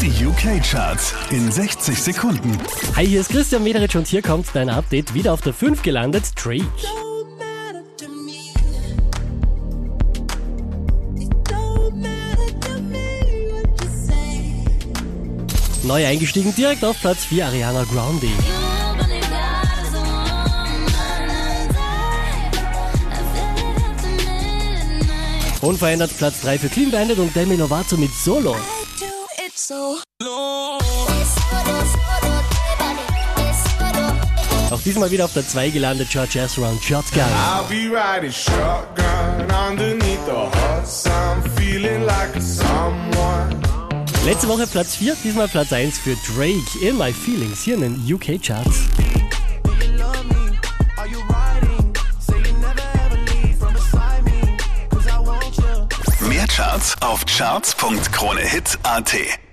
Die UK-Charts in 60 Sekunden. Hi, hier ist Christian Mederich und hier kommt dein Update. Wieder auf der 5 gelandet, Drake. Neu eingestiegen direkt auf Platz 4 Ariana Grande. Unverändert Platz 3 für Clean Bandit und Demi Lovato mit Solo. So Auch diesmal wieder auf der 2 gelandet George Ezra und Shotgun. I'll be riding shotgun underneath the hot sun, feeling like someone. Letzte Woche Platz 4, diesmal Platz 1 für Drake in My Feelings hier in den UK Charts. love me? Are you riding? Say you never ever leave from beside me. Cause I want you. Mehr Charts auf charts.kronehit.at